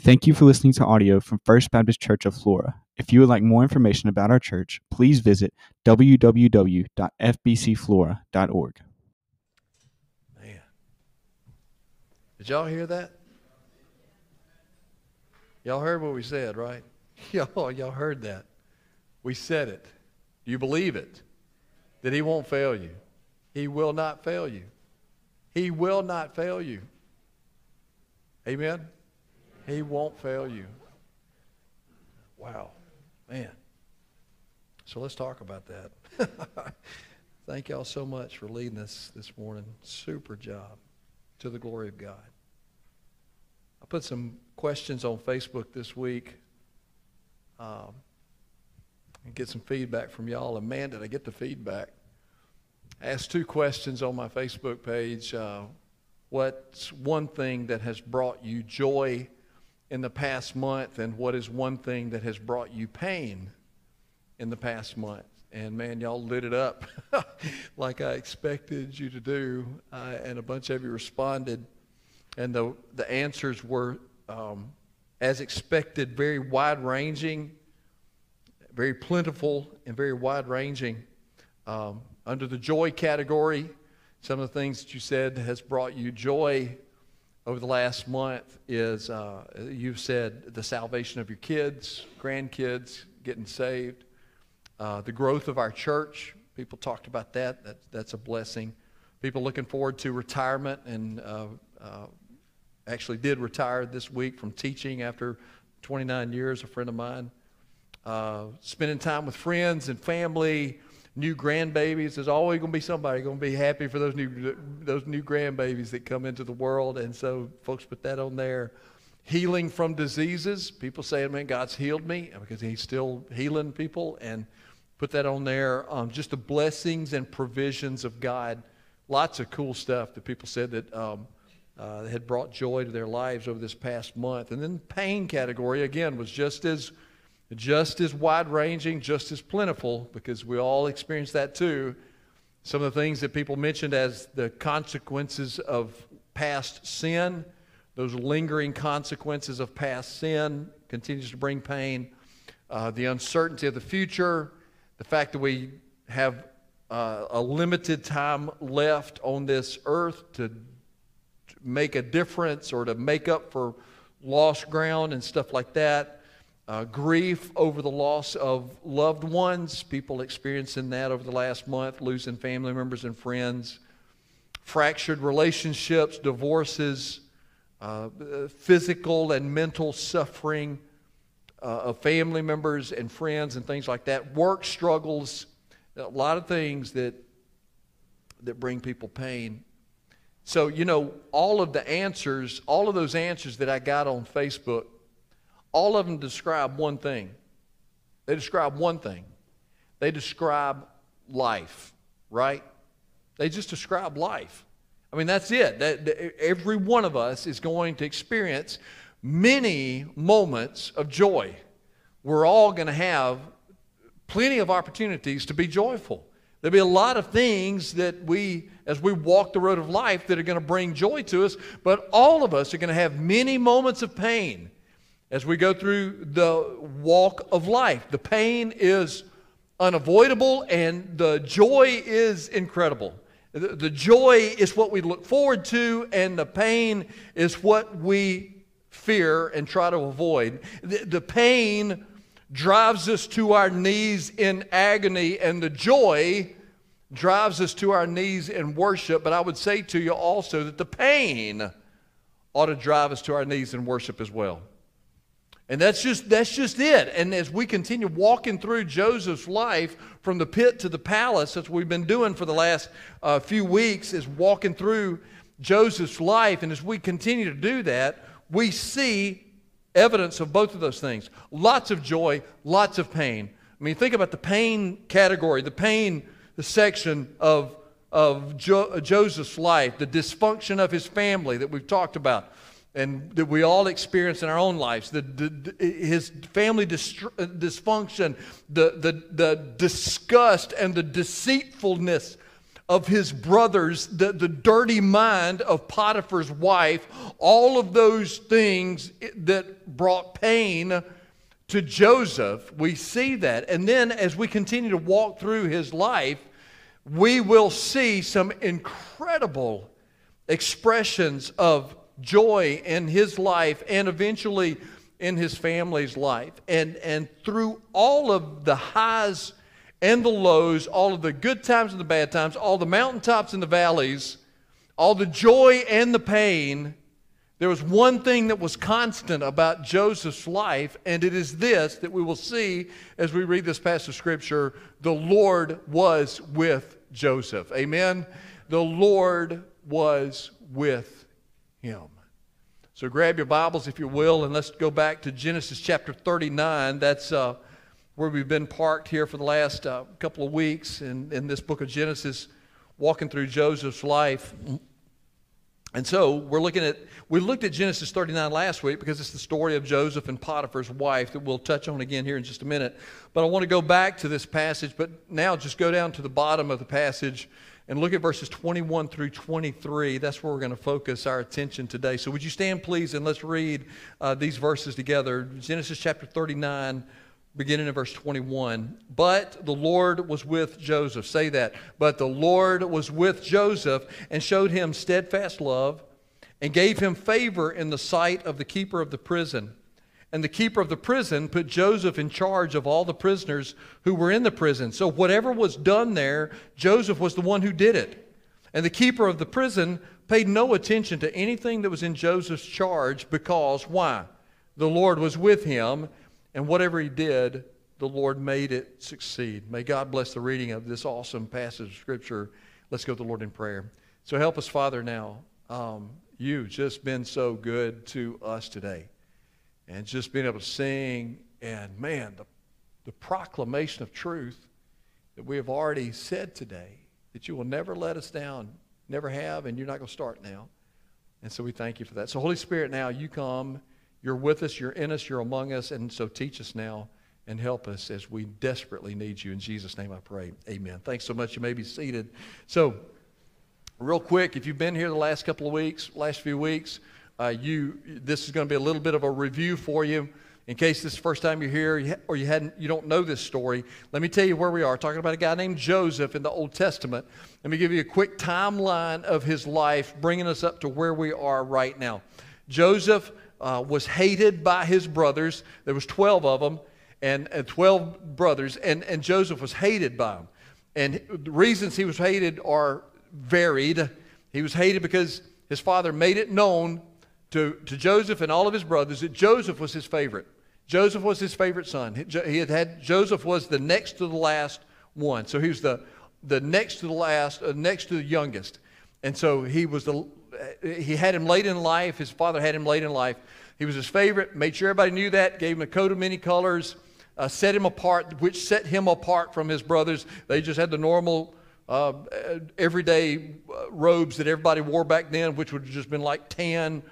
Thank you for listening to audio from First Baptist Church of Flora. If you would like more information about our church, please visit www.fbcflora.org. Man. Did y'all hear that? Y'all heard what we said, right? Y'all, y'all heard that. We said it. Do you believe it? That he won't fail you. He will not fail you. He will not fail you. Amen? He won't fail you. Wow. Man. So let's talk about that. Thank y'all so much for leading us this morning. Super job. To the glory of God. I put some questions on Facebook this week um, and get some feedback from y'all. And man, did I get the feedback. I asked two questions on my Facebook page. Uh, what's one thing that has brought you joy in the past month and what is one thing that has brought you pain in the past month. And man, y'all lit it up like I expected you to do. Uh, and a bunch of you responded. And the, the answers were, um, as expected, very wide ranging, very plentiful, and very wide ranging. Um, under the joy category, some of the things that you said has brought you joy over the last month is uh, you've said the salvation of your kids, grandkids getting saved, uh, the growth of our church. People talked about that. that. That's a blessing. People looking forward to retirement and uh, uh actually did retire this week from teaching after 29 years. A friend of mine. Uh, spending time with friends and family new grandbabies. There's always going to be somebody going to be happy for those new those new grandbabies that come into the world, and so folks put that on there. Healing from diseases. People say, "Man, God's healed me," because He's still healing people, and put that on there. Um, just the blessings and provisions of God. Lots of cool stuff that people said that. Um, uh, had brought joy to their lives over this past month. And then pain category, again, was just as just as wide ranging, just as plentiful, because we all experience that too. Some of the things that people mentioned as the consequences of past sin, those lingering consequences of past sin, continues to bring pain. Uh, the uncertainty of the future, the fact that we have uh, a limited time left on this earth to make a difference or to make up for lost ground and stuff like that uh, grief over the loss of loved ones, people experiencing that over the last month, losing family members and friends, fractured relationships, divorces, uh, physical and mental suffering uh, of family members and friends and things like that, work struggles, a lot of things that, that bring people pain. So, you know, all of the answers, all of those answers that I got on Facebook, all of them describe one thing. They describe one thing. They describe life, right? They just describe life. I mean, that's it. That, that, every one of us is going to experience many moments of joy. We're all going to have plenty of opportunities to be joyful. There'll be a lot of things that we, as we walk the road of life, that are going to bring joy to us, but all of us are going to have many moments of pain as we go through the walk of life. The pain is unavoidable and the joy is incredible. The, joy is what we look forward to, and the pain is what we fear and try to avoid. The pain drives us to our knees in agony, and the joy drives us to our knees in worship. But I would say to you also that the pain ought to drive us to our knees in worship as well. And that's just, that's just it. And as we continue walking through Joseph's life from the pit to the palace, that's what we've been doing for the last uh, few weeks, is walking through Joseph's life. And as we continue to do that, we see evidence of both of those things lots of joy, lots of pain. I mean, think about the pain category, the pain section of, of jo- Joseph's life, the dysfunction of his family that we've talked about and that we all experience in our own lives the, the, his family uh, dysfunction the, the, the disgust and the deceitfulness of his brothers, the, the dirty mind of Potiphar's wife, all of those things that brought pain to Joseph, we see that. And then as we continue to walk through his life, we will see some incredible expressions of joy in his life and eventually in his family's life. And, and through all of the highs and the lows, all of the good times and the bad times, all the mountaintops and the valleys, all the joy and the pain, there was one thing that was constant about Joseph's life, and it is this that we will see as we read this passage of Scripture the Lord was with Joseph. Amen? The Lord was with him. So grab your Bibles, if you will, and let's go back to Genesis chapter 39. That's uh, where we've been parked here for the last uh, couple of weeks in, in this book of Genesis, walking through Joseph's life. And so we're looking at, we looked at Genesis 39 last week because it's the story of Joseph and Potiphar's wife that we'll touch on again here in just a minute. But I want to go back to this passage, but now just go down to the bottom of the passage and look at verses 21 through 23. That's where we're going to focus our attention today. So, would you stand, please, and let's read uh, these verses together. Genesis chapter 39, beginning in verse 21. But the Lord was with Joseph. Say that. But the Lord was with Joseph and showed him steadfast love and gave him favor in the sight of the keeper of the prison. And the keeper of the prison put Joseph in charge of all the prisoners who were in the prison. So whatever was done there, Joseph was the one who did it. And the keeper of the prison paid no attention to anything that was in Joseph's charge because, why? The Lord was with him, and whatever he did, the Lord made it succeed. May God bless the reading of this awesome passage of Scripture. Let's go to the Lord in prayer. So help us, Father, now. Um, you've just been so good to us today and just being able to sing and man the, the proclamation of truth that we have already said today that you will never let us down never have and you're not going to start now. And so we thank you for that. So holy spirit now you come. You're with us you're in us you're among us and so teach us now and help us as we desperately need you. In jesus name i pray. Amen. Thanks so much. You may be seated. So real quick if you've been here the last couple of weeks last few weeks uh, you, this is going to be a little bit of a review for you. In case this is the first time you're here or you, hadn't, you don't know this story, let me tell you where we are. Talking about a guy named Joseph in the Old Testament. Let me give you a quick timeline of his life, bringing us up to where we are right now. Joseph uh, was hated by his brothers. There was 12 of them, and, and 12 brothers, and, and Joseph was hated by them. And the reasons he was hated are varied. He was hated because his father made it known to, to Joseph and all of his brothers that Joseph was his favorite. Joseph was his favorite son. He had had Joseph was the next to the last one. So he was the, the next to the last, uh, next to the youngest. And so he was the he had him late in life. His father had him late in life. He was his favorite. Made sure everybody knew that. Gave him a coat of many colors. Uh, set him apart, which set him apart from his brothers. They just had the normal, uh, everyday uh, robes that everybody wore back then, which would have just been like tan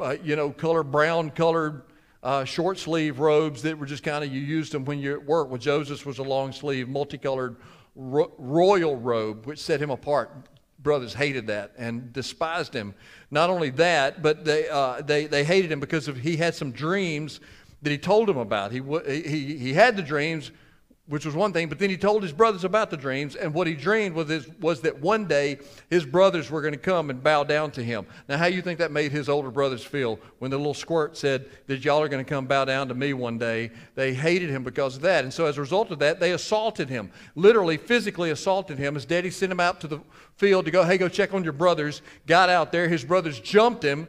uh, you know, color brown colored uh, short sleeve robes that were just kind of you used them when you're at work. Well, Joseph was a long sleeve, multicolored ro- royal robe, which set him apart. Brothers hated that and despised him. Not only that, but they, uh, they, they hated him because of, he had some dreams that he told them about. He, he, he had the dreams, which was one thing, but then he told his brothers about the dreams, and what he dreamed was, his, was that one day his brothers were going to come and bow down to him. Now, how you think that made his older brothers feel when the little squirt said that y'all are going to come bow down to me one day? They hated him because of that, and so as a result of that, they assaulted him, literally, physically assaulted him. His daddy sent him out to the field to go, hey, go check on your brothers. Got out there, his brothers jumped him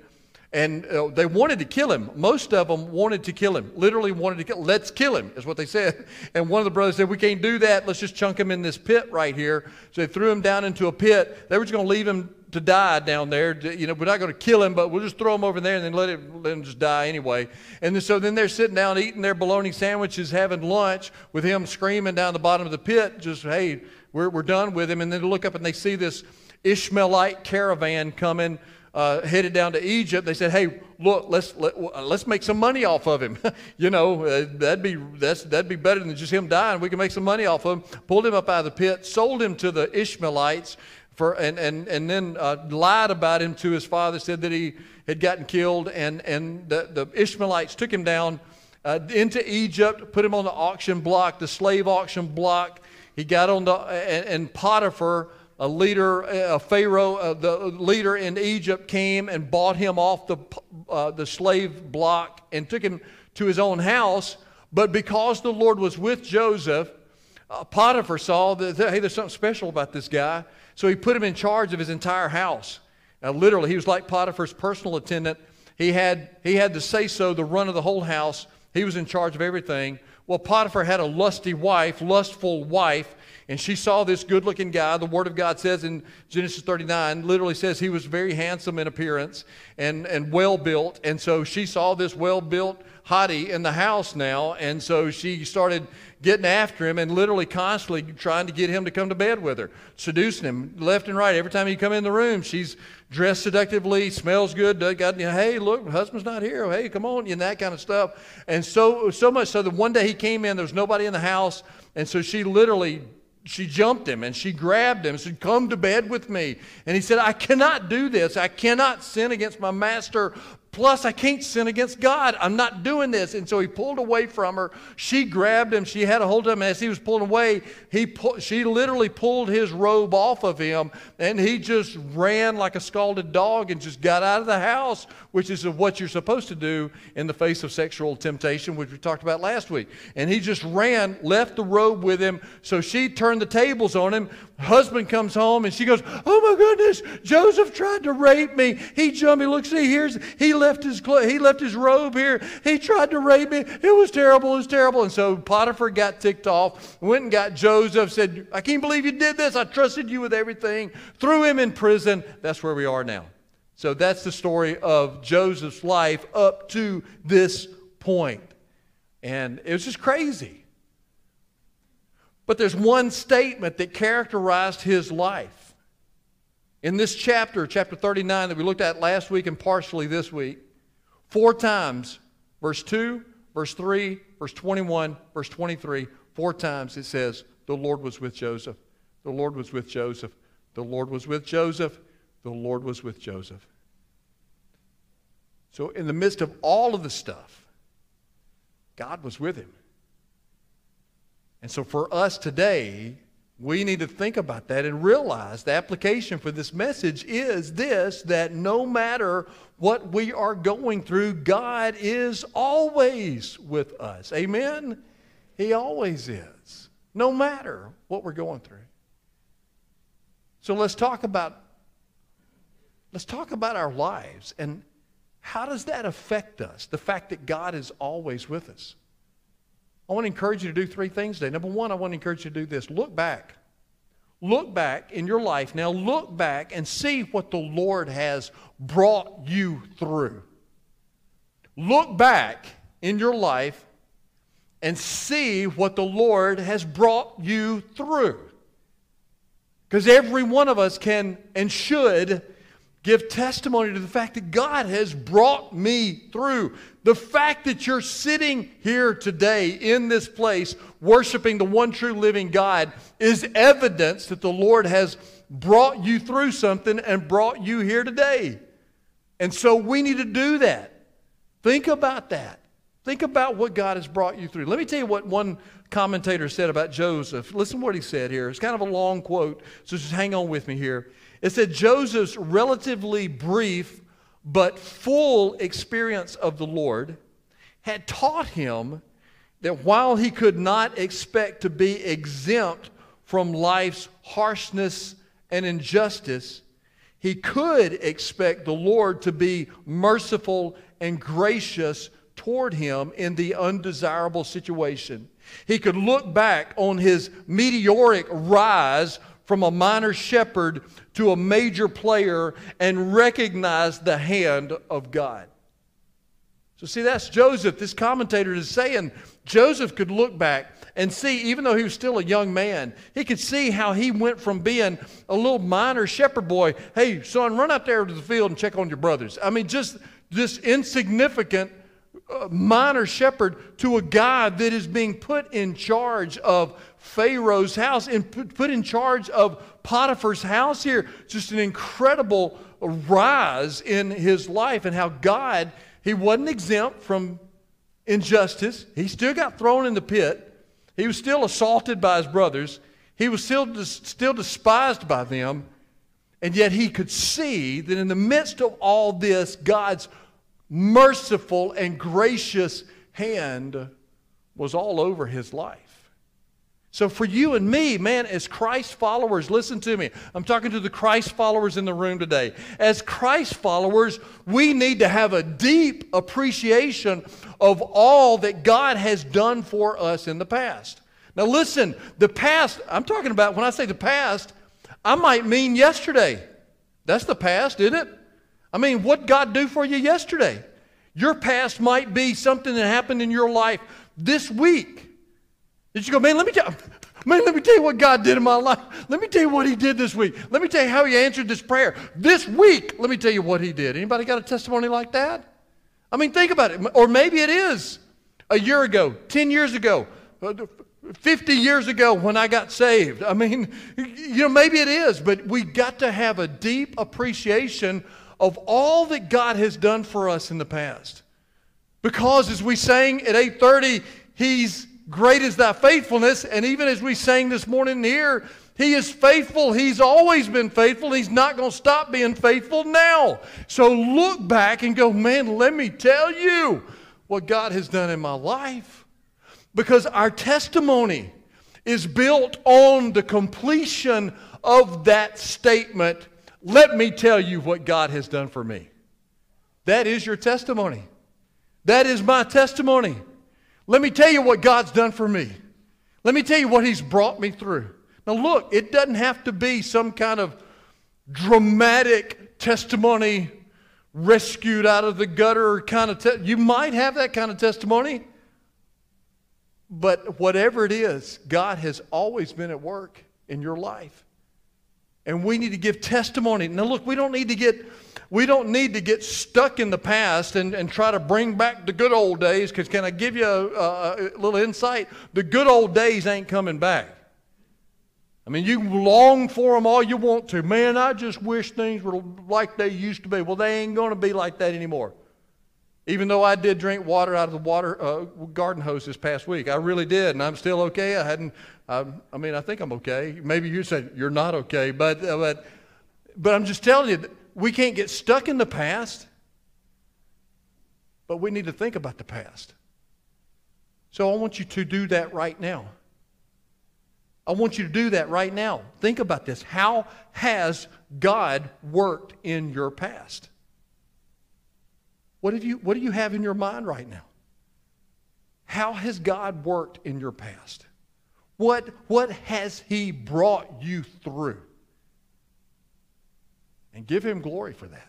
and uh, they wanted to kill him. Most of them wanted to kill him, literally wanted to kill Let's kill him, is what they said. And one of the brothers said, We can't do that. Let's just chunk him in this pit right here. So they threw him down into a pit. They were just going to leave him to die down there. You know, we're not going to kill him, but we'll just throw him over there and then let him, let him just die anyway. And then, so then they're sitting down eating their bologna sandwiches, having lunch with him screaming down the bottom of the pit, just, hey, we're, we're done with him. And then they look up and they see this Ishmaelite caravan coming uh, headed down to Egypt, they said, "Hey, look, let's let, us let us make some money off of him. you know, uh, that'd be that's that'd be better than just him dying. We can make some money off of him." Pulled him up out of the pit, sold him to the Ishmaelites. For, and, and, and then uh, lied about him to his father, said that he had gotten killed, and, and the, the Ishmaelites took him down uh, into Egypt, put him on the auction block, the slave auction block. He got on the, and, and Potiphar, a leader, a Pharaoh, uh, the leader in Egypt, came and bought him off the, uh, the slave block and took him to his own house. But because the Lord was with Joseph, uh, Potiphar saw that, hey, there's something special about this guy. So he put him in charge of his entire house. Now, literally, he was like Potiphar's personal attendant. He had, he had the say so, the run of the whole house. He was in charge of everything. Well, Potiphar had a lusty wife, lustful wife, and she saw this good looking guy. The Word of God says in Genesis 39, literally says he was very handsome in appearance and, and well built. And so she saw this well built hottie in the house now. And so she started getting after him and literally constantly trying to get him to come to bed with her, seducing him left and right. Every time he come in the room, she's dressed seductively, smells good, got, you know, hey, look, husband's not here. Hey, come on, and that kind of stuff. And so, so much so that one day he came in, there was nobody in the house, and so she literally she jumped him and she grabbed him and said, Come to bed with me. And he said, I cannot do this. I cannot sin against my master. Plus, I can't sin against God. I'm not doing this. And so he pulled away from her. She grabbed him. She had a hold of him. As he was pulling away, he she literally pulled his robe off of him. And he just ran like a scalded dog and just got out of the house, which is what you're supposed to do in the face of sexual temptation, which we talked about last week. And he just ran, left the robe with him. So she turned the tables on him. Husband comes home and she goes, Oh my goodness, Joseph tried to rape me. He jumped me. Look, see, here's, he left his he left his robe here. He tried to rape me. It was terrible. It was terrible. And so Potiphar got ticked off, went and got Joseph, said, I can't believe you did this. I trusted you with everything. Threw him in prison. That's where we are now. So that's the story of Joseph's life up to this point. And it was just crazy. But there's one statement that characterized his life. In this chapter, chapter 39, that we looked at last week and partially this week, four times, verse 2, verse 3, verse 21, verse 23, four times it says, The Lord was with Joseph. The Lord was with Joseph. The Lord was with Joseph. The Lord was with Joseph. So, in the midst of all of the stuff, God was with him. And so for us today, we need to think about that and realize the application for this message is this that no matter what we are going through, God is always with us. Amen? He always is, no matter what we're going through. So let's talk about let's talk about our lives and how does that affect us? The fact that God is always with us. I want to encourage you to do three things today. Number one, I want to encourage you to do this look back. Look back in your life. Now, look back and see what the Lord has brought you through. Look back in your life and see what the Lord has brought you through. Because every one of us can and should give testimony to the fact that God has brought me through. The fact that you're sitting here today in this place worshiping the one true living God is evidence that the Lord has brought you through something and brought you here today. And so we need to do that. Think about that. Think about what God has brought you through. Let me tell you what one commentator said about Joseph. Listen to what he said here. It's kind of a long quote, so just hang on with me here. It said Joseph's relatively brief but full experience of the Lord had taught him that while he could not expect to be exempt from life's harshness and injustice, he could expect the Lord to be merciful and gracious toward him in the undesirable situation. He could look back on his meteoric rise from a minor shepherd to a major player and recognize the hand of God. So, see, that's Joseph. This commentator is saying Joseph could look back and see, even though he was still a young man, he could see how he went from being a little minor shepherd boy. Hey, son, run out there to the field and check on your brothers. I mean, just this insignificant minor shepherd to a guy that is being put in charge of Pharaoh's house and put in charge of Potiphar's house here. Just an incredible rise in his life and how God, he wasn't exempt from injustice. He still got thrown in the pit. He was still assaulted by his brothers. He was still, still despised by them. And yet he could see that in the midst of all this, God's merciful and gracious hand was all over his life. So, for you and me, man, as Christ followers, listen to me. I'm talking to the Christ followers in the room today. As Christ followers, we need to have a deep appreciation of all that God has done for us in the past. Now, listen, the past, I'm talking about, when I say the past, I might mean yesterday. That's the past, isn't it? I mean, what God do for you yesterday? Your past might be something that happened in your life this week. Did you go, man, let me tell Man, let me tell you what God did in my life. Let me tell you what He did this week. Let me tell you how He answered this prayer. This week, let me tell you what He did. Anybody got a testimony like that? I mean, think about it. Or maybe it is a year ago, 10 years ago, uh, 50 years ago when I got saved. I mean, you know, maybe it is, but we got to have a deep appreciation of all that God has done for us in the past. Because as we sang at 8:30, He's Great is thy faithfulness. And even as we sang this morning here, he is faithful. He's always been faithful. He's not going to stop being faithful now. So look back and go, man, let me tell you what God has done in my life. Because our testimony is built on the completion of that statement. Let me tell you what God has done for me. That is your testimony. That is my testimony. Let me tell you what God's done for me. Let me tell you what He's brought me through. Now, look, it doesn't have to be some kind of dramatic testimony rescued out of the gutter kind of te- you might have that kind of testimony but whatever it is god has always been at work in your life and we need to give testimony now look we don't need to get we don't need to get stuck in the past and, and try to bring back the good old days because can I give you a, a, a little insight? The good old days ain't coming back. I mean, you long for them all you want to. Man, I just wish things were like they used to be. Well, they ain't going to be like that anymore. Even though I did drink water out of the water uh, garden hose this past week, I really did, and I'm still okay. I hadn't. I, I mean, I think I'm okay. Maybe you said you're not okay, but uh, but but I'm just telling you we can't get stuck in the past, but we need to think about the past. So I want you to do that right now. I want you to do that right now. Think about this. How has God worked in your past? What, have you, what do you have in your mind right now? How has God worked in your past? What, what has He brought you through? and give him glory for that.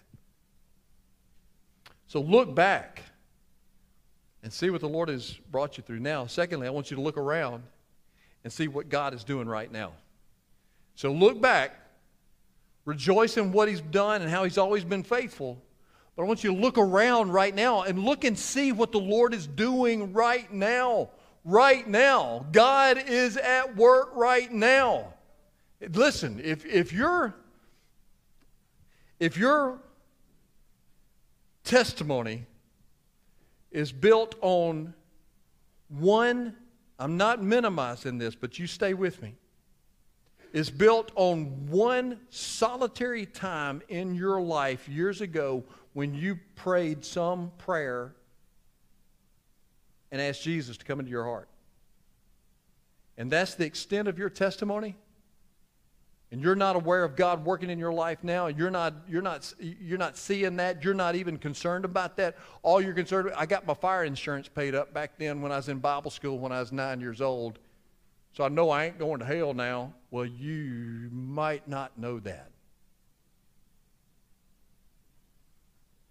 So look back and see what the Lord has brought you through now. Secondly, I want you to look around and see what God is doing right now. So look back, rejoice in what he's done and how he's always been faithful. But I want you to look around right now and look and see what the Lord is doing right now. Right now. God is at work right now. Listen, if, if you're if your testimony is built on one, I'm not minimizing this, but you stay with me, is built on one solitary time in your life years ago when you prayed some prayer and asked Jesus to come into your heart. And that's the extent of your testimony and you're not aware of God working in your life now, you're not, you're not, you're not seeing that, you're not even concerned about that. All you're concerned about, I got my fire insurance paid up back then when I was in Bible school when I was nine years old. So I know I ain't going to hell now. Well, you might not know that.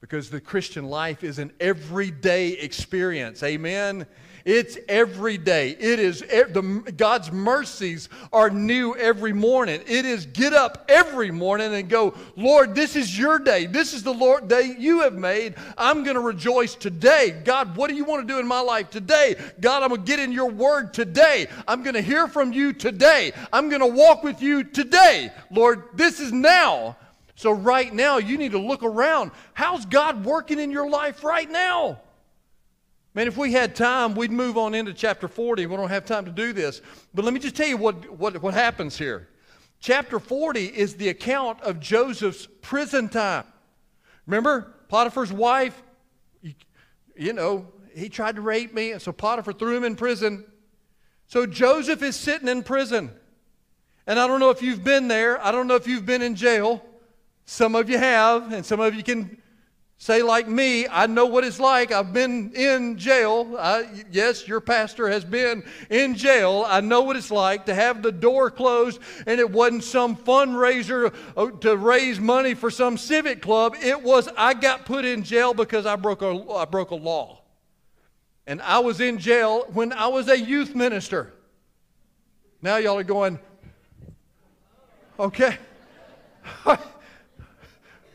Because the Christian life is an everyday experience. Amen. It's every day. It is the, God's mercies are new every morning. It is get up every morning and go, Lord, this is your day. This is the Lord day you have made. I'm going to rejoice today. God, what do you want to do in my life today? God, I'm going to get in your word today. I'm going to hear from you today. I'm going to walk with you today. Lord, this is now. So, right now, you need to look around. How's God working in your life right now? Man, if we had time, we'd move on into chapter 40. We don't have time to do this. But let me just tell you what, what, what happens here. Chapter 40 is the account of Joseph's prison time. Remember, Potiphar's wife, you, you know, he tried to rape me, and so Potiphar threw him in prison. So Joseph is sitting in prison. And I don't know if you've been there, I don't know if you've been in jail. Some of you have, and some of you can say, like me, I know what it's like. I've been in jail. I, yes, your pastor has been in jail. I know what it's like to have the door closed and it wasn't some fundraiser uh, to raise money for some civic club. It was, I got put in jail because I broke a, I broke a law. And I was in jail when I was a youth minister. Now y'all are going, okay.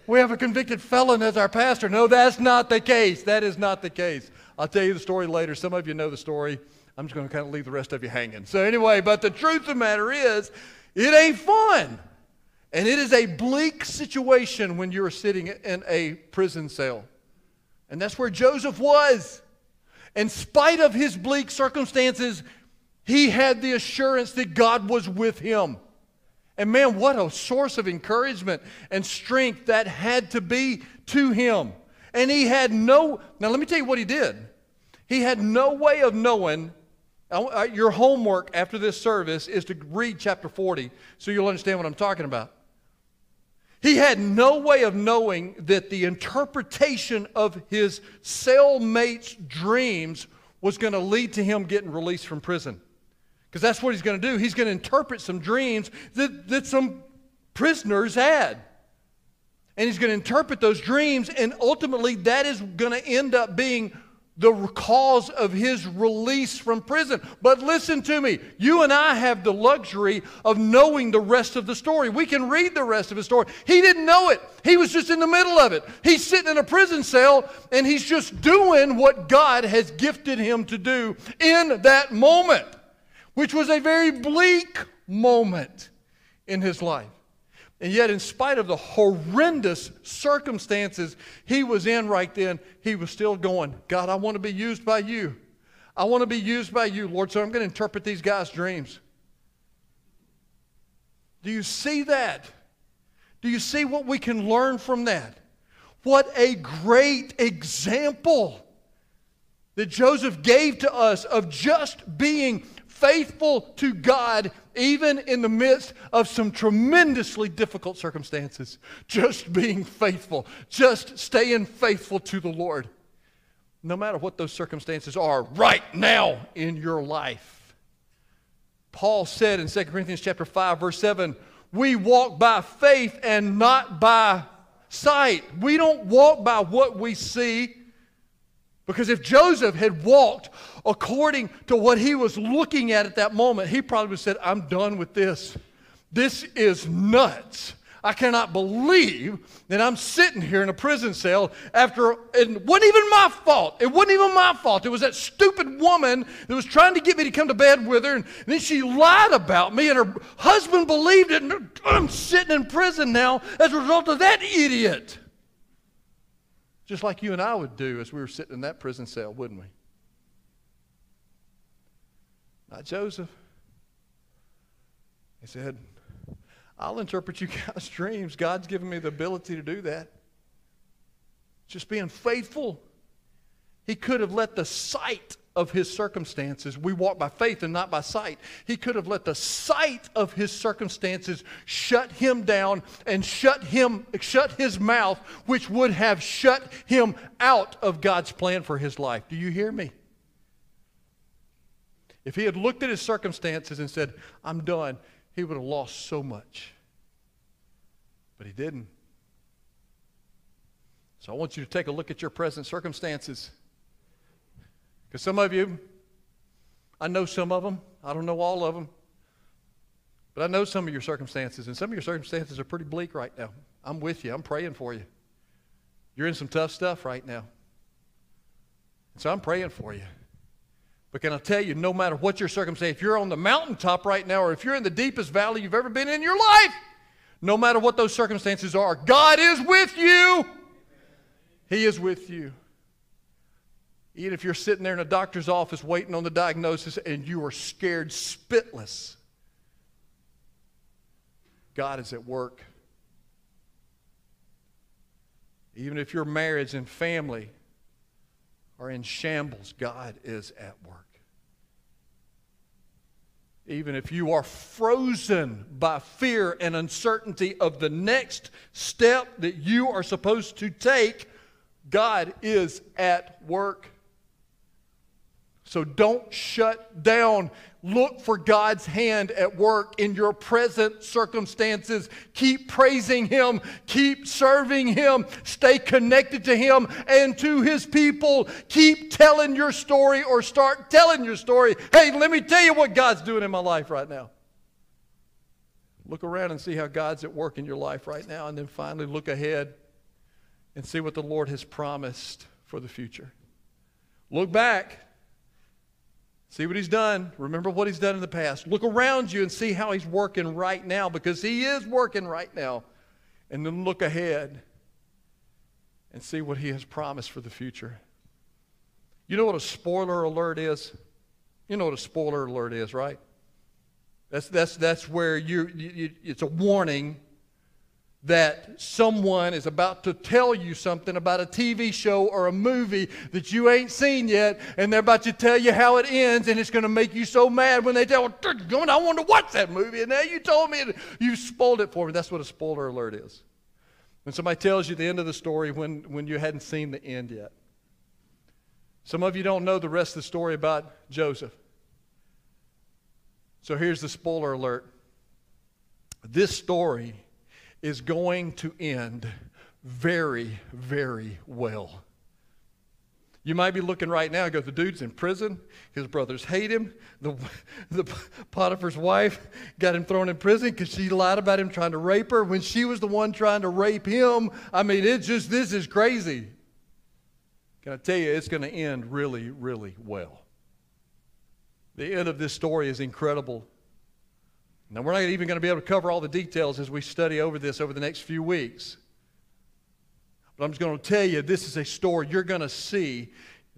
we have a convicted felon as our pastor. No, that's not the case. That is not the case. I'll tell you the story later. Some of you know the story. I'm just going to kind of leave the rest of you hanging. So, anyway, but the truth of the matter is, it ain't fun. And it is a bleak situation when you're sitting in a prison cell. And that's where Joseph was. In spite of his bleak circumstances, he had the assurance that God was with him. And man, what a source of encouragement and strength that had to be to him. And he had no, now let me tell you what he did. He had no way of knowing. Uh, your homework after this service is to read chapter 40 so you'll understand what I'm talking about. He had no way of knowing that the interpretation of his cellmate's dreams was going to lead to him getting released from prison. Because that's what he's going to do. He's going to interpret some dreams that, that some prisoners had. And he's going to interpret those dreams, and ultimately, that is going to end up being the cause of his release from prison. But listen to me. You and I have the luxury of knowing the rest of the story. We can read the rest of his story. He didn't know it, he was just in the middle of it. He's sitting in a prison cell and he's just doing what God has gifted him to do in that moment which was a very bleak moment in his life. And yet, in spite of the horrendous circumstances he was in right then, he was still going, God, I want to be used by you. I want to be used by you, Lord, so I'm going to interpret these guys' dreams. Do you see that? Do you see what we can learn from that? What a great example that Joseph gave to us of just being faithful to God even in the midst of some tremendously difficult circumstances. Just being faithful, just staying faithful to the Lord, no matter what those circumstances are right now in your life. Paul said in 2 Corinthians chapter 5 verse 7, we walk by faith and not by sight. We don't walk by what we see. Because if Joseph had walked according to what he was looking at at that moment, he probably would have said, I'm done with this. This is nuts. I cannot believe that I'm sitting here in a prison cell after it wasn't even my fault. It wasn't even my fault. It was that stupid woman that was trying to get me to come to bed with her, and, and then she lied about me, and her husband believed it, and I'm sitting in prison now as a result of that idiot. Just like you and I would do as we were sitting in that prison cell, wouldn't we? Not Joseph. He said, I'll interpret you guys' dreams. God's given me the ability to do that. Just being faithful. He could have let the sight of his circumstances, we walk by faith and not by sight. He could have let the sight of his circumstances shut him down and shut him shut his mouth, which would have shut him out of God's plan for his life. Do you hear me? If he had looked at his circumstances and said, I'm done, he would have lost so much. But he didn't. So I want you to take a look at your present circumstances. Because some of you, I know some of them, I don't know all of them, but I know some of your circumstances, and some of your circumstances are pretty bleak right now. I'm with you, I'm praying for you. You're in some tough stuff right now. So I'm praying for you. But can I tell you, no matter what your circumstance, if you're on the mountaintop right now or if you're in the deepest valley you've ever been in your life, no matter what those circumstances are, God is with you. He is with you. Even if you're sitting there in a doctor's office waiting on the diagnosis and you are scared spitless, God is at work. Even if your marriage and family are in shambles, God is at work. Even if you are frozen by fear and uncertainty of the next step that you are supposed to take, God is at work. So don't shut down. Look for God's hand at work in your present circumstances. Keep praising Him. Keep serving Him. Stay connected to Him and to His people. Keep telling your story or start telling your story. Hey, let me tell you what God's doing in my life right now. Look around and see how God's at work in your life right now, and then finally look ahead and see what the Lord has promised for the future. Look back See what he's done. Remember what he's done in the past. Look around you and see how he's working right now because he is working right now. And then look ahead and see what he has promised for the future. You know what a spoiler alert is? You know what a spoiler alert is, right? That's, that's, that's where you, you it's a warning that someone is about to tell you something about a TV show or a movie that you ain't seen yet, and they're about to tell you how it ends, and it's going to make you so mad when they tell, I want to watch that movie, and now you told me, you spoiled it for me. That's what a spoiler alert is. When somebody tells you the end of the story when, when you hadn't seen the end yet. Some of you don't know the rest of the story about Joseph. So here's the spoiler alert. This story is going to end very, very well. You might be looking right now go, the dude's in prison. His brothers hate him. The, the Potiphar's wife got him thrown in prison because she lied about him trying to rape her when she was the one trying to rape him. I mean, it's just, this is crazy. Can I tell you, it's going to end really, really well. The end of this story is incredible. Now, we're not even going to be able to cover all the details as we study over this over the next few weeks. But I'm just going to tell you this is a story you're going to see,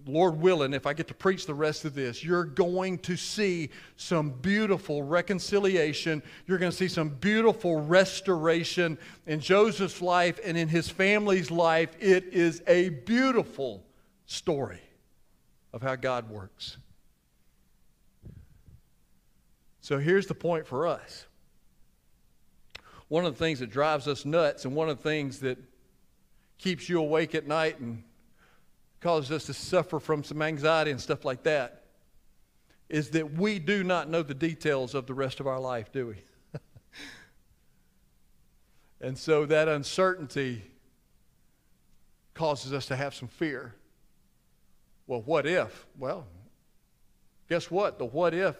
Lord willing, if I get to preach the rest of this, you're going to see some beautiful reconciliation. You're going to see some beautiful restoration in Joseph's life and in his family's life. It is a beautiful story of how God works. So here's the point for us. One of the things that drives us nuts and one of the things that keeps you awake at night and causes us to suffer from some anxiety and stuff like that is that we do not know the details of the rest of our life, do we? and so that uncertainty causes us to have some fear. Well, what if? Well, guess what? The what if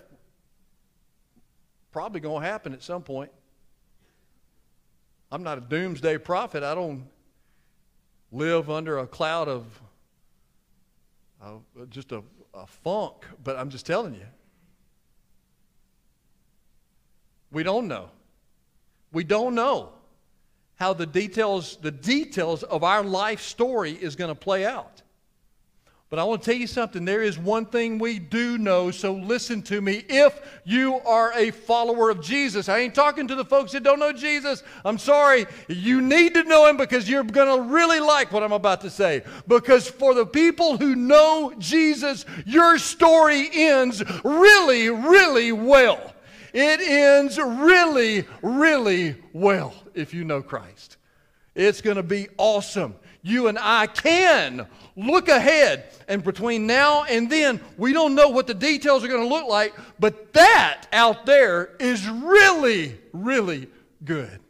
probably going to happen at some point. I'm not a doomsday prophet. I don't live under a cloud of uh, just a, a funk, but I'm just telling you. We don't know. We don't know how the details, the details of our life story is going to play out. But I want to tell you something. There is one thing we do know, so listen to me. If you are a follower of Jesus, I ain't talking to the folks that don't know Jesus. I'm sorry. You need to know him because you're going to really like what I'm about to say. Because for the people who know Jesus, your story ends really, really well. It ends really, really well if you know Christ. It's going to be awesome. You and I can look ahead. And between now and then, we don't know what the details are going to look like, but that out there is really, really good.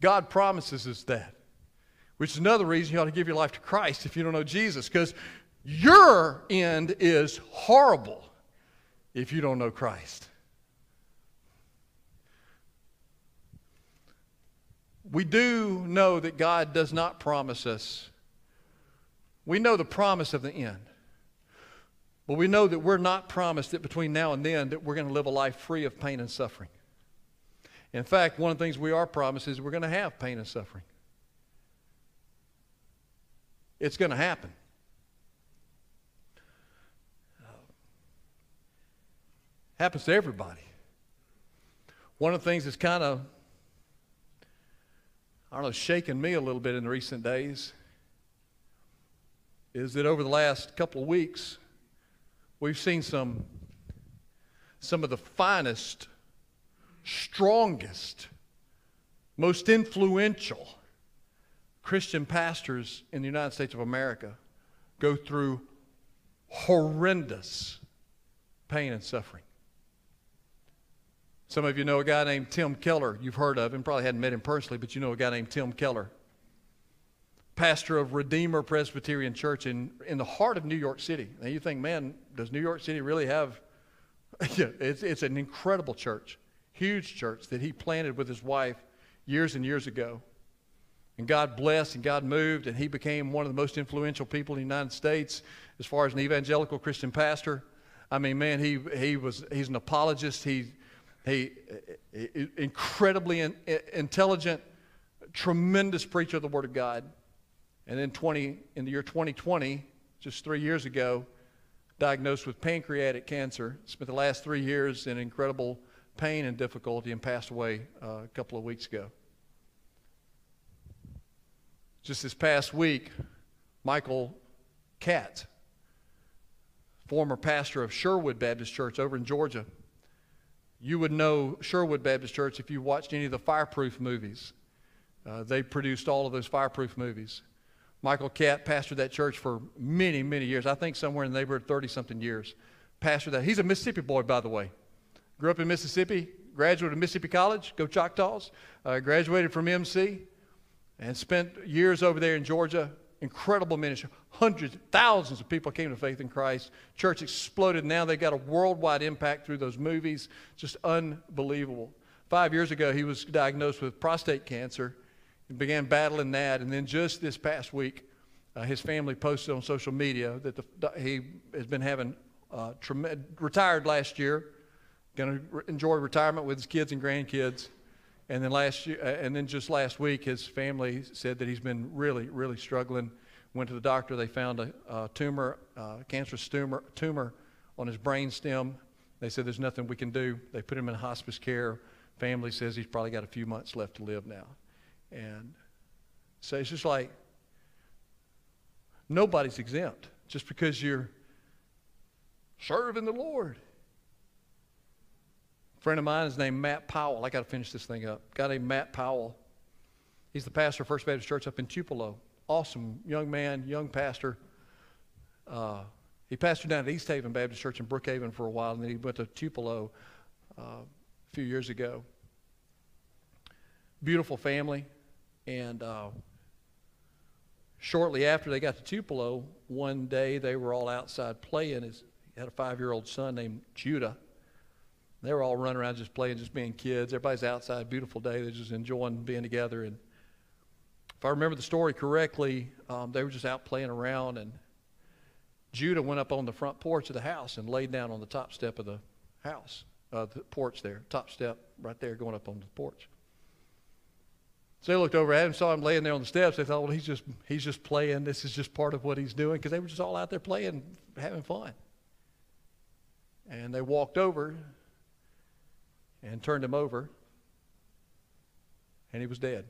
God promises us that. which is another reason you ought to give your life to Christ if you don't know Jesus, because your end is horrible if you don't know Christ. We do know that God does not promise us. We know the promise of the end. But we know that we're not promised that between now and then that we're going to live a life free of pain and suffering. In fact, one of the things we are promised is we're going to have pain and suffering. It's going to happen. happens to everybody. One of the things that's kind of, I don't know, shaken me a little bit in the recent days is that over the last couple of weeks, we've seen some, some of the finest, strongest, most influential Christian pastors in the United States of America go through horrendous pain and suffering. Some of you know a guy named Tim Keller. You've heard of him, probably hadn't met him personally, but you know a guy named Tim Keller. Pastor of Redeemer Presbyterian Church in, in the heart of New York City. Now you think, man, does New York City really have. yeah, it's, it's an incredible church, huge church that he planted with his wife years and years ago. And God blessed and God moved, and he became one of the most influential people in the United States as far as an evangelical Christian pastor. I mean, man, he, he was, he's an apologist. He, he, incredibly in, intelligent, tremendous preacher of the Word of God. And then 20, in the year 2020, just three years ago, diagnosed with pancreatic cancer. Spent the last three years in incredible pain and difficulty and passed away uh, a couple of weeks ago. Just this past week, Michael Catt, former pastor of Sherwood Baptist Church over in Georgia, you would know Sherwood Baptist Church if you watched any of the Fireproof movies. Uh, they produced all of those Fireproof movies. Michael Catt pastored that church for many, many years. I think somewhere in the neighborhood 30 something years. Pastored that. He's a Mississippi boy, by the way. Grew up in Mississippi, graduated of Mississippi College, go Choctaws, uh, graduated from MC, and spent years over there in Georgia incredible ministry. Hundreds, thousands of people came to faith in Christ. Church exploded. Now they got a worldwide impact through those movies. Just unbelievable. Five years ago, he was diagnosed with prostate cancer and began battling that. And then just this past week, uh, his family posted on social media that the, he has been having uh, retired last year, going to re- enjoy retirement with his kids and grandkids. And then last year, uh, and then just last week, his family said that he's been really, really struggling. Went to the doctor. They found a, a tumor, uh, cancerous tumor, tumor on his brain stem. They said there's nothing we can do. They put him in hospice care. Family says he's probably got a few months left to live now. And so it's just like nobody's exempt just because you're serving the Lord friend of mine is named Matt Powell. I got to finish this thing up. Guy named Matt Powell. He's the pastor of First Baptist Church up in Tupelo. Awesome young man, young pastor. Uh, he pastored down at East Haven Baptist Church in Brookhaven for a while, and then he went to Tupelo uh, a few years ago. Beautiful family, and uh, shortly after they got to Tupelo, one day they were all outside playing. His, he had a five-year-old son named Judah, they were all running around just playing, just being kids. Everybody's outside, beautiful day. They're just enjoying being together. And if I remember the story correctly, um, they were just out playing around, and Judah went up on the front porch of the house and laid down on the top step of the house, uh, the porch there, top step right there, going up on the porch. So they looked over at him, saw him laying there on the steps. They thought, well, he's just he's just playing. This is just part of what he's doing because they were just all out there playing, having fun. And they walked over and turned him over, and he was dead.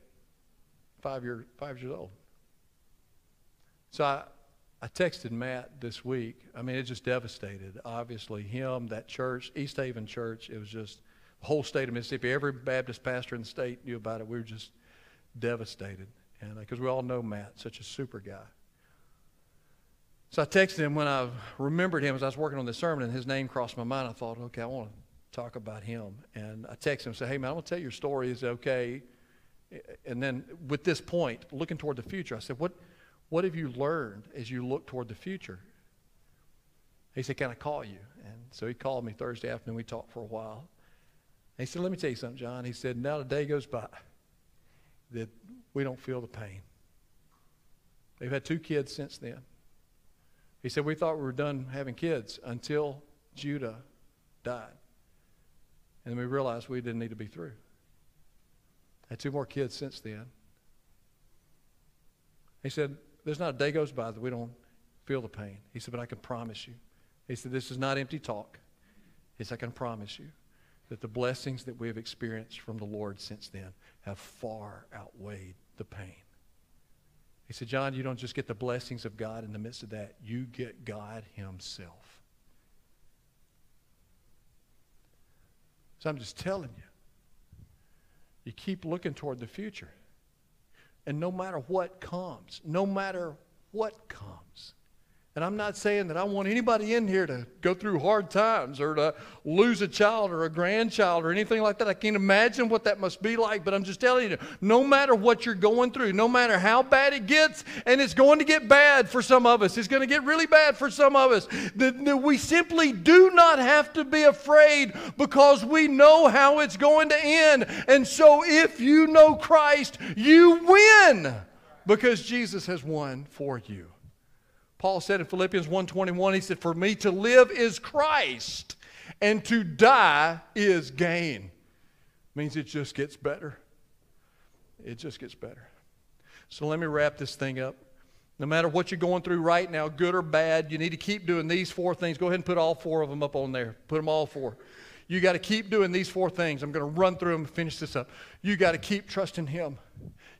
Five, year, five years old. So I, I texted Matt this week. I mean, it just devastated. Obviously, him, that church, East Haven Church, it was just the whole state of Mississippi. Every Baptist pastor in the state knew about it. We were just devastated. And because uh, we all know Matt, such a super guy. So I texted him when I remembered him as I was working on this sermon, and his name crossed my mind. I thought, okay, I want to talk about him. And I text him and say, hey, man, I'm going to tell your story. Is it okay And then with this point, looking toward the future, I said, What, what have you learned as you look toward the future? He said, Can I call you? And so he called me Thursday afternoon. We talked for a while. And he said, Let me tell you something, John. He said, Now the day goes by that we don't feel the pain. They've had two kids since then. He said, We thought we were done having kids until Judah died. And then we realized we didn't need to be through. Had two more kids since then. He said, There's not a day goes by that we don't feel the pain. He said, But I can promise you. He said, This is not empty talk. He said, I can promise you that the blessings that we have experienced from the Lord since then have far outweighed the pain. He said, John, you don't just get the blessings of God in the midst of that, you get God Himself. So I'm just telling you, you keep looking toward the future. And no matter what comes, no matter what comes, and I'm not saying that I want anybody in here to go through hard times or to lose a child or a grandchild or anything like that. I can't imagine what that must be like, but I'm just telling you, no matter what you're going through, no matter how bad it gets, and it's going to get bad for some of us, it's going to get really bad for some of us, that, we simply do not have to be afraid because we know how it's going to end. And so if you know Christ, you win because Jesus has won for you. Paul said in Philippians 1:21 he said for me to live is Christ and to die is gain. Means it just gets better. It just gets better. So let me wrap this thing up. No matter what you're going through right now, good or bad, you need to keep doing these four things. Go ahead and put all four of them up on there. Put them all four. You got to keep doing these four things. I'm going to run through them and finish this up. You got to keep trusting Him.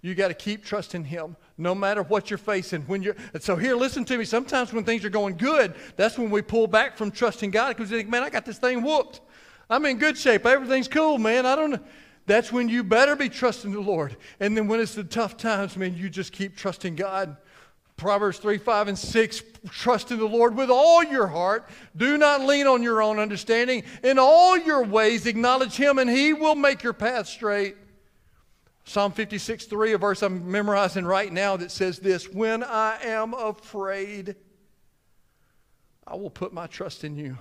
You got to keep trusting Him no matter what you're facing. When you're, so here, listen to me. Sometimes when things are going good, that's when we pull back from trusting God because we think, man, I got this thing whooped. I'm in good shape. Everything's cool, man. I don't know. That's when you better be trusting the Lord. And then when it's the tough times, man, you just keep trusting God. Proverbs 3, 5, and 6 trust in the Lord with all your heart. Do not lean on your own understanding. In all your ways, acknowledge Him, and He will make your path straight. Psalm 56, 3, a verse I'm memorizing right now that says this When I am afraid, I will put my trust in you.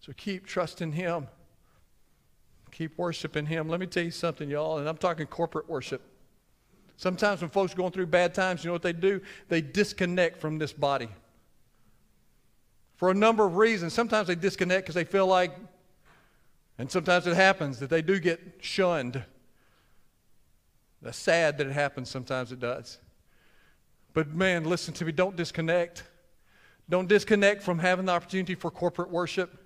So keep trusting Him. Keep worshiping Him. Let me tell you something, y'all, and I'm talking corporate worship. Sometimes when folks are going through bad times, you know what they do? They disconnect from this body. For a number of reasons. Sometimes they disconnect because they feel like and sometimes it happens that they do get shunned. That's sad that it happens, sometimes it does. But man, listen to me, don't disconnect. Don't disconnect from having the opportunity for corporate worship.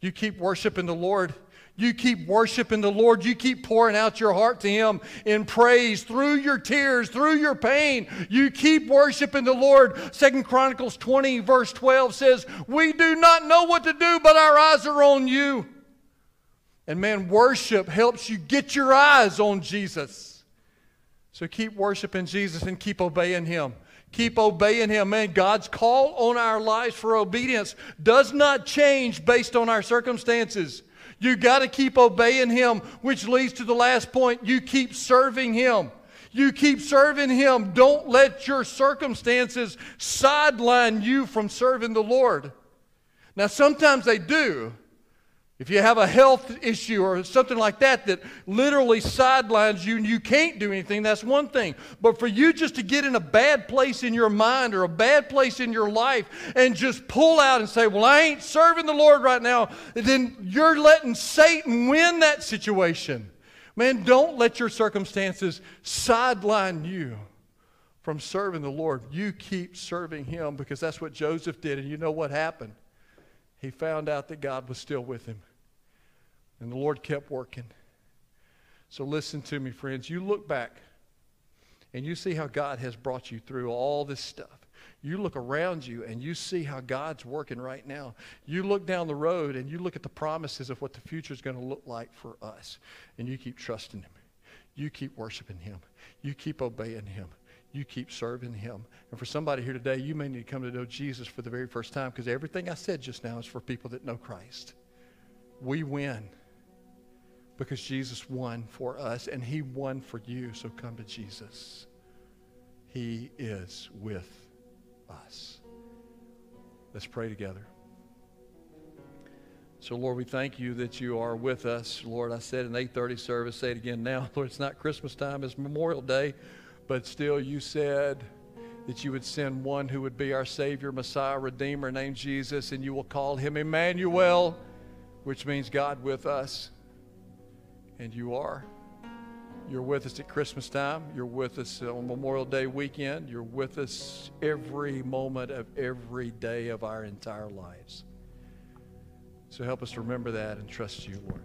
You keep worshiping the Lord. You keep worshiping the Lord. You keep pouring out your heart to Him in praise through your tears, through your pain. You keep worshiping the Lord. Second Chronicles 20, verse 12 says, We do not know what to do, but our eyes are on you. And man, worship helps you get your eyes on Jesus. So keep worshiping Jesus and keep obeying Him. Keep obeying Him. Man, God's call on our lives for obedience does not change based on our circumstances. You got to keep obeying Him, which leads to the last point. You keep serving Him. You keep serving Him. Don't let your circumstances sideline you from serving the Lord. Now, sometimes they do. If you have a health issue or something like that that literally sidelines you and you can't do anything, that's one thing. But for you just to get in a bad place in your mind or a bad place in your life and just pull out and say, Well, I ain't serving the Lord right now, then you're letting Satan win that situation. Man, don't let your circumstances sideline you from serving the Lord. You keep serving Him because that's what Joseph did. And you know what happened? He found out that God was still with him. And the Lord kept working. So listen to me, friends. You look back and you see how God has brought you through all this stuff. You look around you and you see how God's working right now. You look down the road and you look at the promises of what the future is going to look like for us. And you keep trusting Him. You keep worshiping Him. You keep obeying Him. You keep serving Him. And for somebody here today, you may need to come to know Jesus for the very first time because everything I said just now is for people that know Christ. We win. because Jesus won for us and he won for you. So come to Jesus. He is with us. Let's pray together. So, Lord, we thank you that you are with us. Lord, I said in 8:30 service, say it again now. Lord, it's not Christmas time, it's Memorial Day, but still you said that you would send one who would be our Savior, Messiah, Redeemer, named Jesus, and you will call him Emmanuel, which means God with us. And you are. You're with us at Christmas time. You're with us on Memorial Day weekend. You're with us every moment of every day of our entire lives. So help us remember that and trust you, Lord.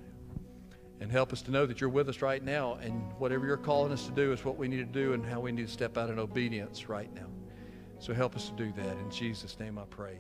And help us to know that you're with us right now, and whatever you're calling us to do is what we need to do and how we need to step out in obedience right now. So help us to do that. In Jesus' name I pray.